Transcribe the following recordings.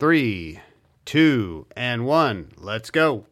three, two, and one. Let's go.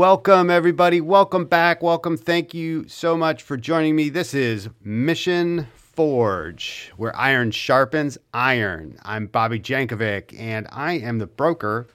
Welcome, everybody. Welcome back. Welcome. Thank you so much for joining me. This is Mission Forge, where iron sharpens iron. I'm Bobby Jankovic, and I am the broker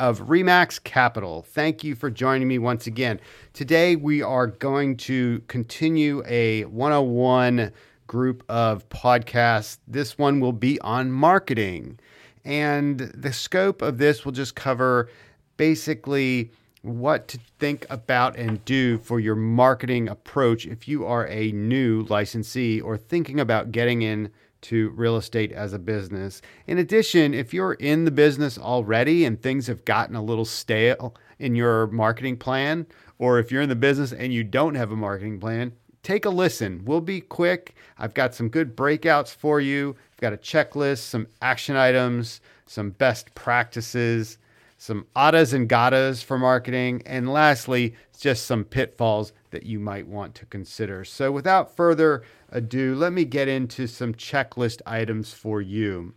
of Remax Capital. Thank you for joining me once again. Today, we are going to continue a 101 group of podcasts. This one will be on marketing. And the scope of this will just cover basically what to think about and do for your marketing approach if you are a new licensee or thinking about getting into real estate as a business. In addition, if you're in the business already and things have gotten a little stale in your marketing plan, or if you're in the business and you don't have a marketing plan, take a listen. We'll be quick. I've got some good breakouts for you. I've got a checklist, some action items, some best practices some adas and gadas for marketing, and lastly, just some pitfalls that you might want to consider. So, without further ado, let me get into some checklist items for you.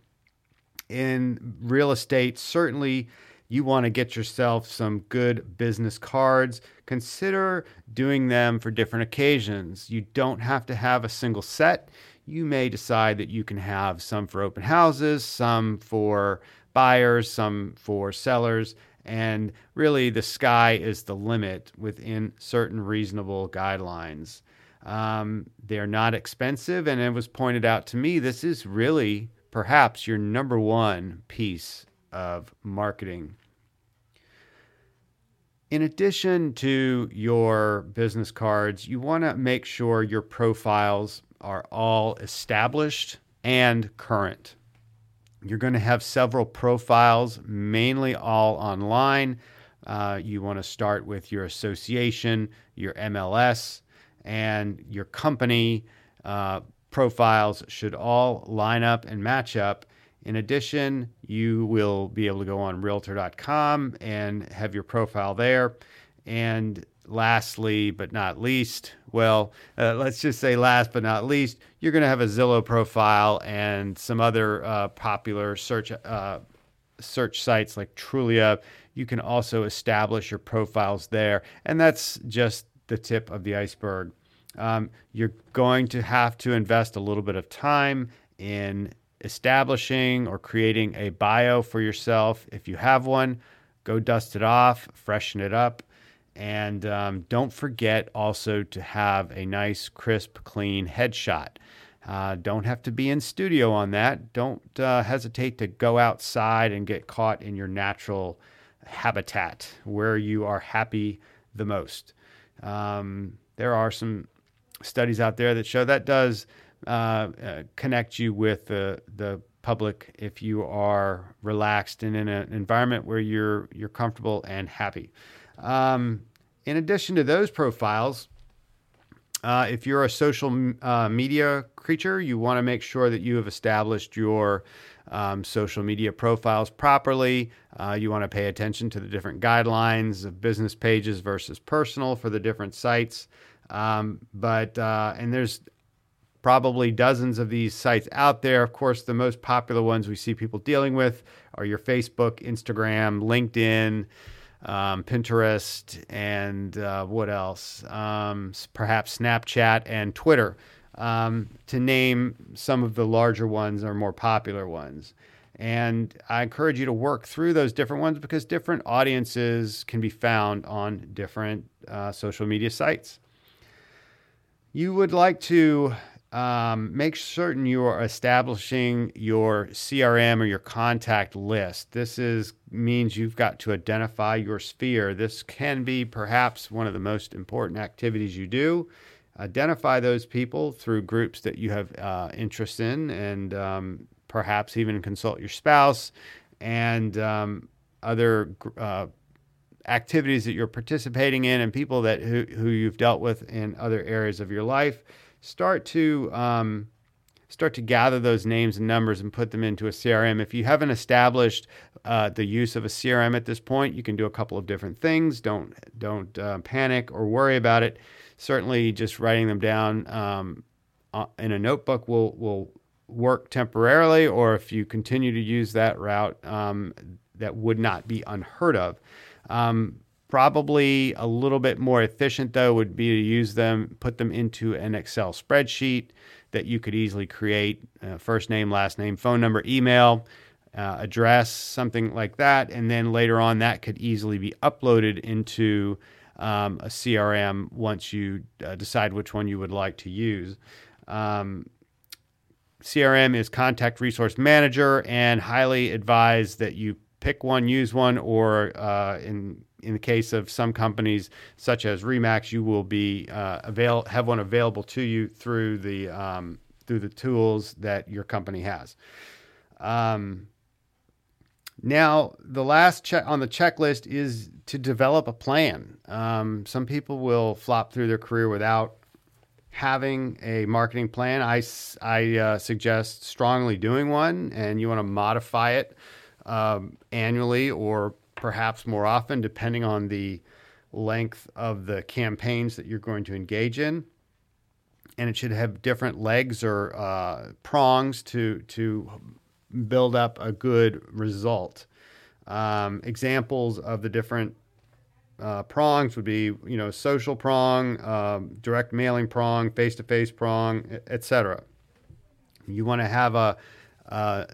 In real estate, certainly you want to get yourself some good business cards. Consider doing them for different occasions. You don't have to have a single set. You may decide that you can have some for open houses, some for buyers, some for sellers, and really the sky is the limit within certain reasonable guidelines. Um, they're not expensive, and it was pointed out to me this is really perhaps your number one piece of marketing. In addition to your business cards, you want to make sure your profiles are all established and current. You're going to have several profiles, mainly all online. Uh, you want to start with your association, your MLS, and your company. Uh, profiles should all line up and match up. In addition, you will be able to go on realtor.com and have your profile there. And lastly, but not least, well, uh, let's just say last but not least, you're going to have a Zillow profile and some other uh, popular search uh, search sites like Trulia. You can also establish your profiles there, and that's just the tip of the iceberg. Um, you're going to have to invest a little bit of time in establishing or creating a bio for yourself. If you have one, go dust it off, freshen it up and um, don't forget also to have a nice, crisp, clean headshot. Uh, don't have to be in studio on that. Don't uh, hesitate to go outside and get caught in your natural habitat where you are happy the most. Um, there are some studies out there that show that does uh, uh connect you with the, the public if you are relaxed and in an environment where you're you're comfortable and happy. Um, in addition to those profiles, uh, if you're a social uh, media creature, you want to make sure that you have established your um, social media profiles properly. Uh, you want to pay attention to the different guidelines of business pages versus personal for the different sites. Um, but, uh, and there's probably dozens of these sites out there. Of course, the most popular ones we see people dealing with are your Facebook, Instagram, LinkedIn um, Pinterest, and uh, what else? Um, perhaps Snapchat and Twitter, um, to name some of the larger ones or more popular ones. And I encourage you to work through those different ones because different audiences can be found on different uh, social media sites. You would like to um, make certain you are establishing your CRM or your contact list. This is means you've got to identify your sphere. This can be perhaps one of the most important activities you do. Identify those people through groups that you have uh, interest in, and um, perhaps even consult your spouse and um, other uh, activities that you're participating in and people that who, who you've dealt with in other areas of your life. Start to um, start to gather those names and numbers and put them into a CRM. If you haven't established uh, the use of a CRM at this point, you can do a couple of different things. Don't don't uh, panic or worry about it. Certainly, just writing them down um, uh, in a notebook will will work temporarily, or if you continue to use that route, um, that would not be unheard of. Um, probably a little bit more efficient, though, would be to use them, put them into an Excel spreadsheet that you could easily create uh, first name, last name, phone number, email. Uh, address, something like that. And then later on, that could easily be uploaded into um, a CRM once you uh, decide which one you would like to use. Um, CRM is Contact Resource Manager, and highly advise that you pick one, use one, or uh, in in the case of some companies such as Remax, you will be uh, avail have one available to you through the um, through the tools that your company has. Um, now, the last check on the checklist is to develop a plan. Um, some people will flop through their career without having a marketing plan. I, I uh, suggest strongly doing one, and you want to modify it um, annually or perhaps more often, depending on the length of the campaigns that you're going to engage in. And it should have different legs or uh, prongs to to build up a good result. Um, examples of the different uh, prongs would be, you know, social prong, um, direct mailing prong, face-to-face prong, etc. You want to have a, uh,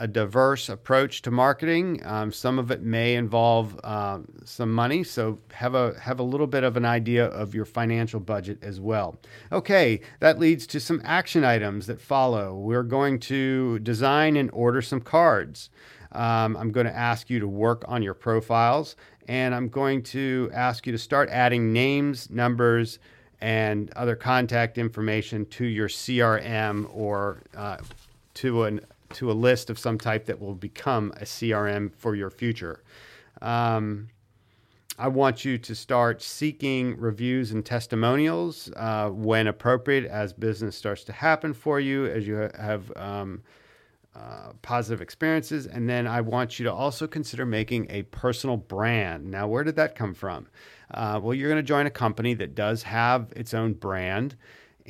a diverse approach to marketing. Um, some of it may involve uh, some money, so have a have a little bit of an idea of your financial budget as well. Okay, that leads to some action items that follow. We're going to design and order some cards. Um, I'm going to ask you to work on your profiles, and I'm going to ask you to start adding names, numbers, and other contact information to your CRM or uh, to an to a list of some type that will become a CRM for your future. Um, I want you to start seeking reviews and testimonials uh, when appropriate as business starts to happen for you, as you have um, uh, positive experiences. And then I want you to also consider making a personal brand. Now, where did that come from? Uh, well, you're going to join a company that does have its own brand.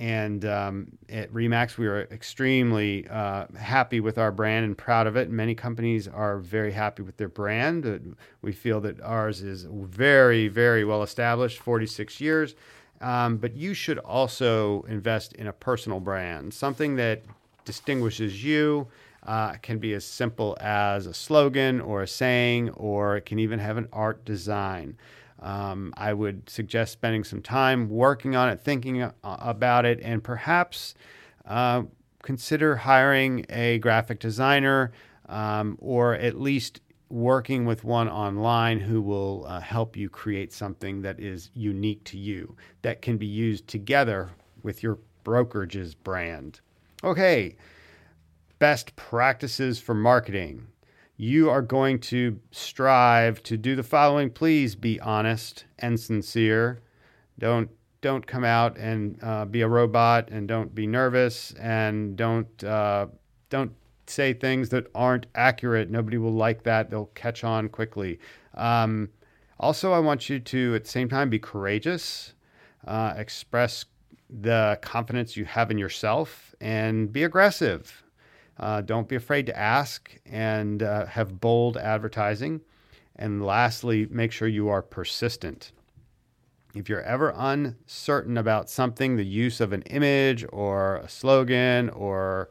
And um, at Remax, we are extremely uh, happy with our brand and proud of it. Many companies are very happy with their brand. We feel that ours is very, very well established, 46 years. Um, but you should also invest in a personal brand, something that distinguishes you. Uh, can be as simple as a slogan or a saying, or it can even have an art design. Um, I would suggest spending some time working on it, thinking uh, about it, and perhaps uh, consider hiring a graphic designer um, or at least working with one online who will uh, help you create something that is unique to you that can be used together with your brokerage's brand. Okay, best practices for marketing you are going to strive to do the following. Please be honest and sincere. Don't don't come out and uh, be a robot, and don't be nervous, and don't uh, don't say things that aren't accurate. Nobody will like that. They'll catch on quickly. Um, also, I want you to at the same time be courageous, uh, express the confidence you have in yourself, and be aggressive. Uh, don't be afraid to ask and uh, have bold advertising. And lastly, make sure you are persistent. If you're ever uncertain about something, the use of an image or a slogan or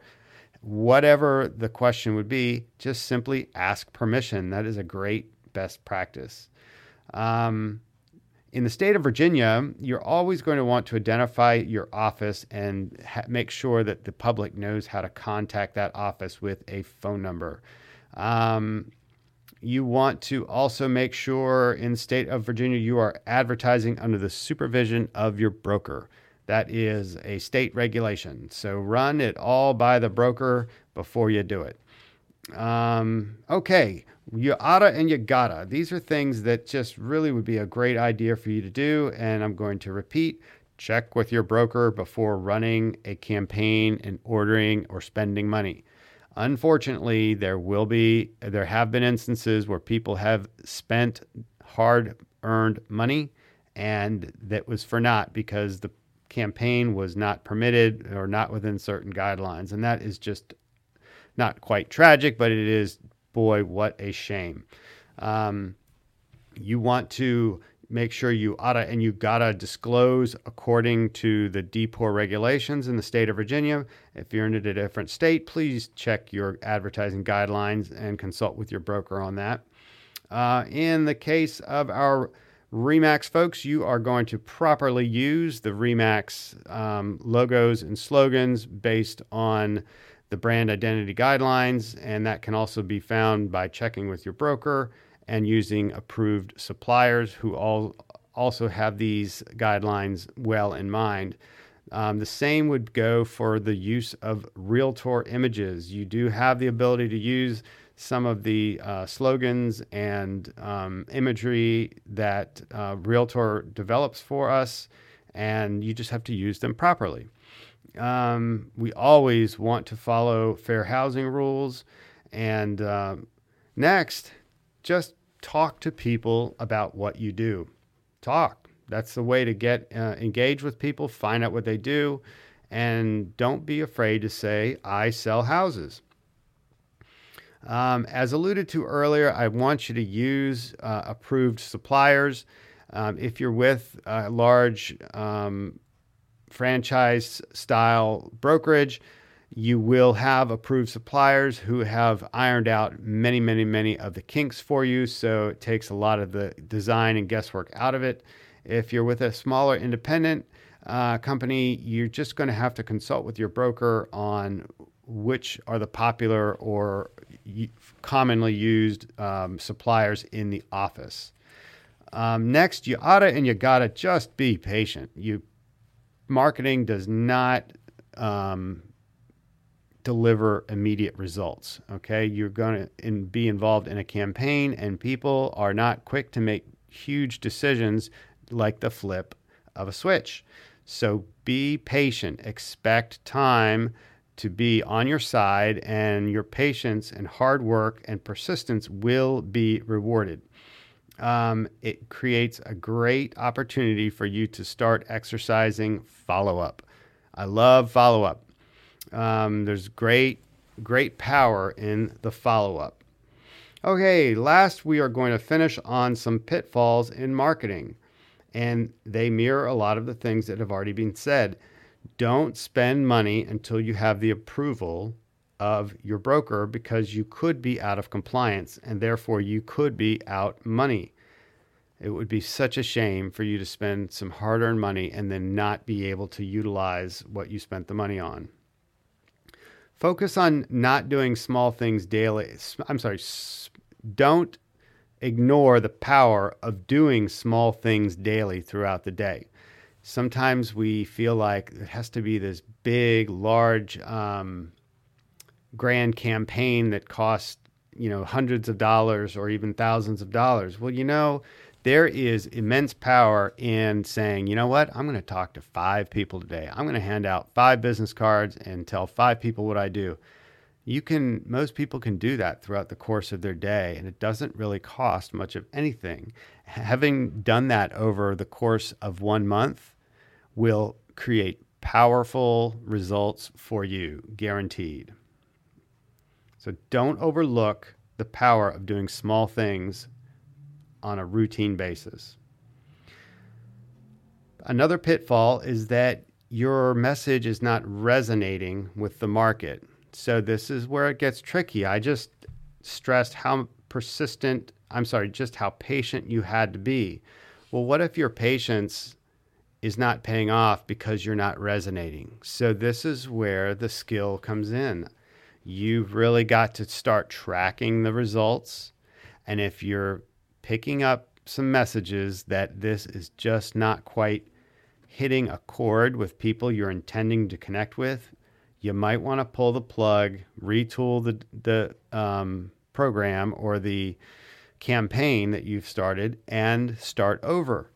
whatever the question would be, just simply ask permission. That is a great best practice. Um, in the state of Virginia, you're always going to want to identify your office and ha- make sure that the public knows how to contact that office with a phone number. Um, you want to also make sure in the state of Virginia you are advertising under the supervision of your broker. That is a state regulation. So run it all by the broker before you do it. Um, okay, You oughta and you gotta. These are things that just really would be a great idea for you to do. And I'm going to repeat check with your broker before running a campaign and ordering or spending money. Unfortunately, there will be, there have been instances where people have spent hard earned money and that was for naught because the campaign was not permitted or not within certain guidelines. And that is just not quite tragic, but it is, boy, what a shame. Um, you want to make sure you oughta and you gotta disclose according to the DPOR regulations in the state of Virginia. If you're in a different state, please check your advertising guidelines and consult with your broker on that. Uh, in the case of our Remax folks, you are going to properly use the Remax um, logos and slogans based on the brand identity guidelines, and that can also be found by checking with your broker and using approved suppliers who all also have these guidelines well in mind. Um, the same would go for the use of Realtor images. You do have the ability to use some of the uh, slogans and um, imagery that uh, Realtor develops for us, and you just have to use them properly. Um, we always want to follow fair housing rules. And uh, next, just talk to people about what you do. Talk. That's the way to get uh, engaged with people, find out what they do, and don't be afraid to say, I sell houses. Um, as alluded to earlier, I want you to use uh, approved suppliers. Um, if you're with a large um, franchise style brokerage, you will have approved suppliers who have ironed out many, many, many of the kinks for you. So it takes a lot of the design and guesswork out of it. If you're with a smaller independent uh, company, you're just going to have to consult with your broker on which are the popular or commonly used um, suppliers in the office. Um, next, you oughta and you gotta just be patient. You marketing does not um, deliver immediate results. Okay, you're going to in, be involved in a campaign, and people are not quick to make huge decisions like the flip of a switch. So be patient. Expect time to be on your side, and your patience and hard work and persistence will be rewarded. Um, it creates a great opportunity for you to start exercising follow up. I love follow up. Um, there's great, great power in the follow up. Okay, last we are going to finish on some pitfalls in marketing, and they mirror a lot of the things that have already been said. Don't spend money until you have the approval of your broker because you could be out of compliance and therefore you could be out money. It would be such a shame for you to spend some hard earned money and then not be able to utilize what you spent the money on. Focus on not doing small things daily. I'm sorry, don't ignore the power of doing small things daily throughout the day sometimes we feel like it has to be this big, large, um, grand campaign that costs you know hundreds of dollars or even thousands of dollars. Well, you know, there is immense power in saying, you know what, I'm going to talk to five people today. I'm going to hand out five business cards and tell five people what I do. You can, most people can do that throughout the course of their day, and it doesn't really cost much of anything. Having done that over the course of one month will create powerful results for you, guaranteed. So don't overlook the power of doing small things on a routine basis. Another pitfall is that your message is not resonating with the market. So this is where it gets tricky. I just stressed how persistent, I'm sorry, just how patient you had to be. Well, what if your patience is not paying off because you're not resonating? So this is where the skill comes in. You've really got to start tracking the results. And if you're picking up some messages that this is just not quite hitting a chord with people you're intending to connect with, you might want to pull the plug, retool the the um, program or the campaign that you've started and start over.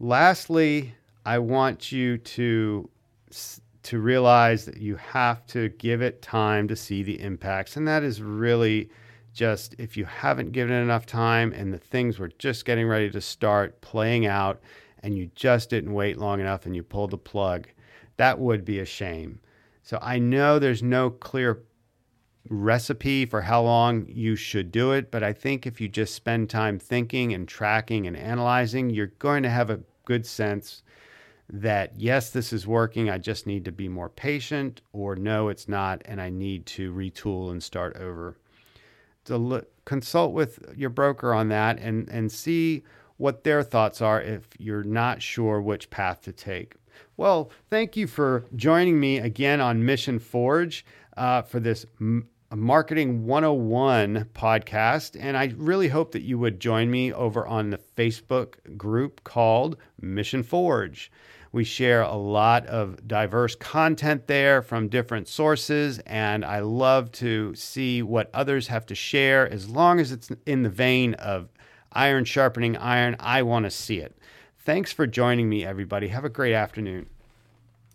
Lastly, I want you to to realize that you have to give it time to see the impacts and that is really just if you haven't given it enough time and the things were just getting ready to start playing out and you just didn't wait long enough and you pulled the plug, that would be a shame. So I know there's no clear recipe for how long you should do it, but I think if you just spend time thinking and tracking and analyzing, you're going to have a good sense that yes, this is working. I just need to be more patient, or no, it's not, and I need to retool and start over to consult with your broker on that and, and see what their thoughts are if you're not sure which path to take. Well, thank you for joining me again on Mission Forge uh, for this M- Marketing 101 podcast. And I really hope that you would join me over on the Facebook group called Mission Forge. We share a lot of diverse content there from different sources, and I love to see what others have to share. As long as it's in the vein of iron sharpening iron, I want to see it. Thanks for joining me, everybody. Have a great afternoon.